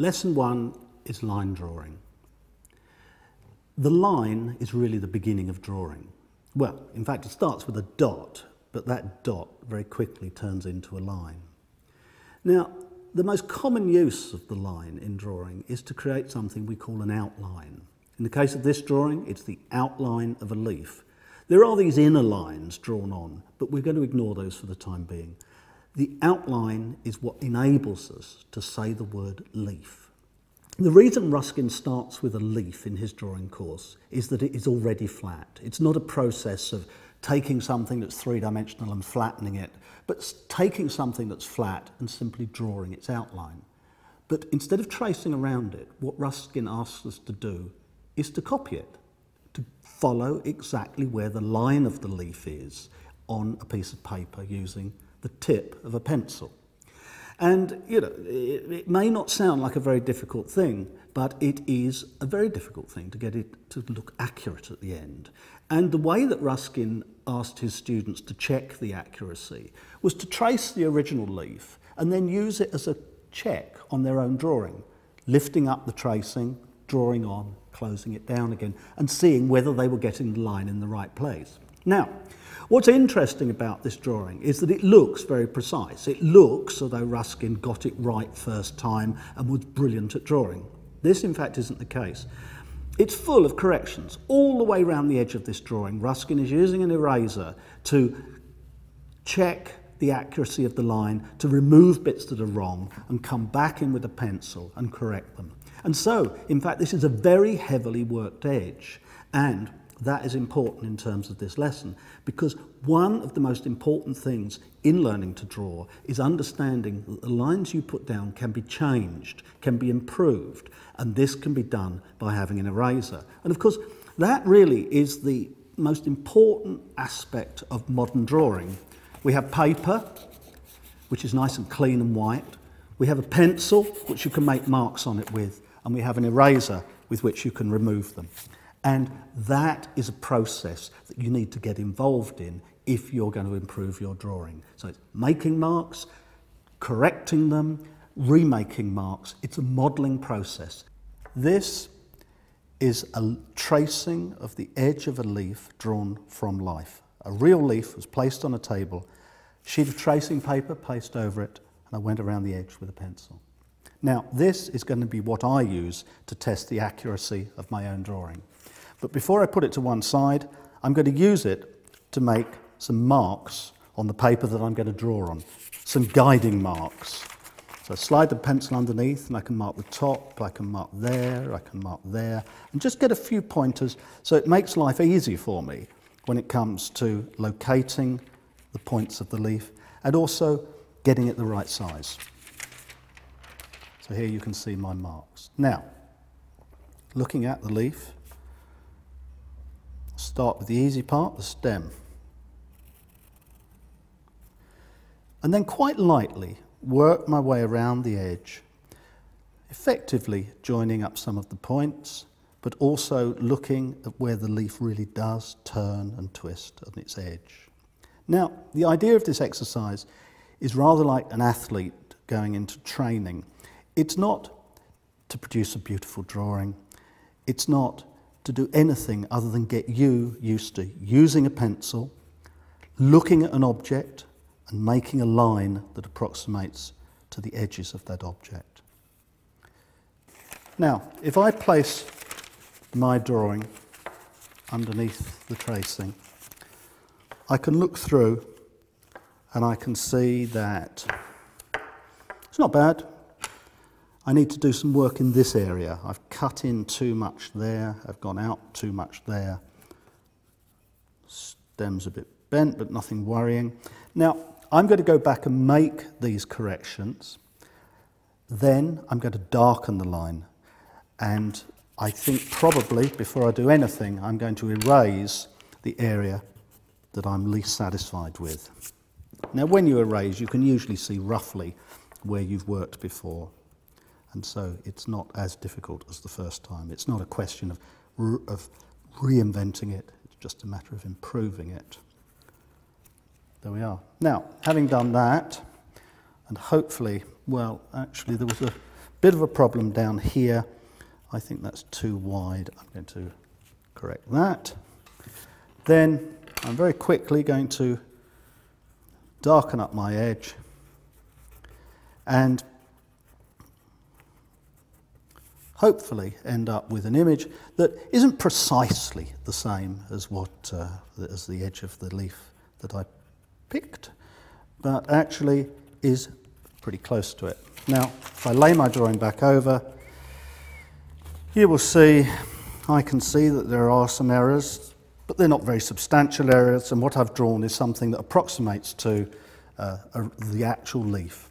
Lesson one is line drawing. The line is really the beginning of drawing. Well, in fact, it starts with a dot, but that dot very quickly turns into a line. Now, the most common use of the line in drawing is to create something we call an outline. In the case of this drawing, it's the outline of a leaf. There are these inner lines drawn on, but we're going to ignore those for the time being. The outline is what enables us to say the word leaf. The reason Ruskin starts with a leaf in his drawing course is that it is already flat. It's not a process of taking something that's three dimensional and flattening it, but taking something that's flat and simply drawing its outline. But instead of tracing around it, what Ruskin asks us to do is to copy it, to follow exactly where the line of the leaf is on a piece of paper using the tip of a pencil. And, you know, it, it may not sound like a very difficult thing, but it is a very difficult thing to get it to look accurate at the end. And the way that Ruskin asked his students to check the accuracy was to trace the original leaf and then use it as a check on their own drawing, lifting up the tracing, drawing on, closing it down again, and seeing whether they were getting the line in the right place. Now, what's interesting about this drawing is that it looks very precise. It looks as though Ruskin got it right first time and was brilliant at drawing. This, in fact, isn't the case. It's full of corrections. All the way around the edge of this drawing, Ruskin is using an eraser to check the accuracy of the line, to remove bits that are wrong, and come back in with a pencil and correct them. And so, in fact, this is a very heavily worked edge. And That is important in terms of this lesson because one of the most important things in learning to draw is understanding that the lines you put down can be changed, can be improved, and this can be done by having an eraser. And of course, that really is the most important aspect of modern drawing. We have paper, which is nice and clean and white. We have a pencil, which you can make marks on it with, and we have an eraser with which you can remove them. And that is a process that you need to get involved in if you're going to improve your drawing. So it's making marks, correcting them, remaking marks. It's a modelling process. This is a tracing of the edge of a leaf drawn from life. A real leaf was placed on a table, sheet of tracing paper placed over it, and I went around the edge with a pencil. Now, this is going to be what I use to test the accuracy of my own drawing. But before I put it to one side, I'm going to use it to make some marks on the paper that I'm going to draw on, some guiding marks. So I slide the pencil underneath and I can mark the top, I can mark there, I can mark there, and just get a few pointers so it makes life easy for me when it comes to locating the points of the leaf and also getting it the right size. So here you can see my marks. Now, looking at the leaf, start with the easy part, the stem. And then quite lightly work my way around the edge, effectively joining up some of the points, but also looking at where the leaf really does turn and twist on its edge. Now, the idea of this exercise is rather like an athlete going into training it's not to produce a beautiful drawing. It's not to do anything other than get you used to using a pencil, looking at an object, and making a line that approximates to the edges of that object. Now, if I place my drawing underneath the tracing, I can look through and I can see that it's not bad, I need to do some work in this area. I've cut in too much there, I've gone out too much there. Stem's a bit bent, but nothing worrying. Now, I'm going to go back and make these corrections. Then I'm going to darken the line. And I think probably before I do anything, I'm going to erase the area that I'm least satisfied with. Now, when you erase, you can usually see roughly where you've worked before. And so it's not as difficult as the first time. It's not a question of, of reinventing it, it's just a matter of improving it. There we are. Now, having done that, and hopefully, well, actually, there was a Bit of a problem down here. I think that's too wide. I'm going to correct that. Then I'm very quickly going to darken up my edge and hopefully end up with an image that isn't precisely the same as what uh, as the edge of the leaf that I picked, but actually is pretty close to it. Now, if I lay my drawing back over, you will see, I can see that there are some errors, but they're not very substantial errors, and what I've drawn is something that approximates to uh, a, the actual leaf.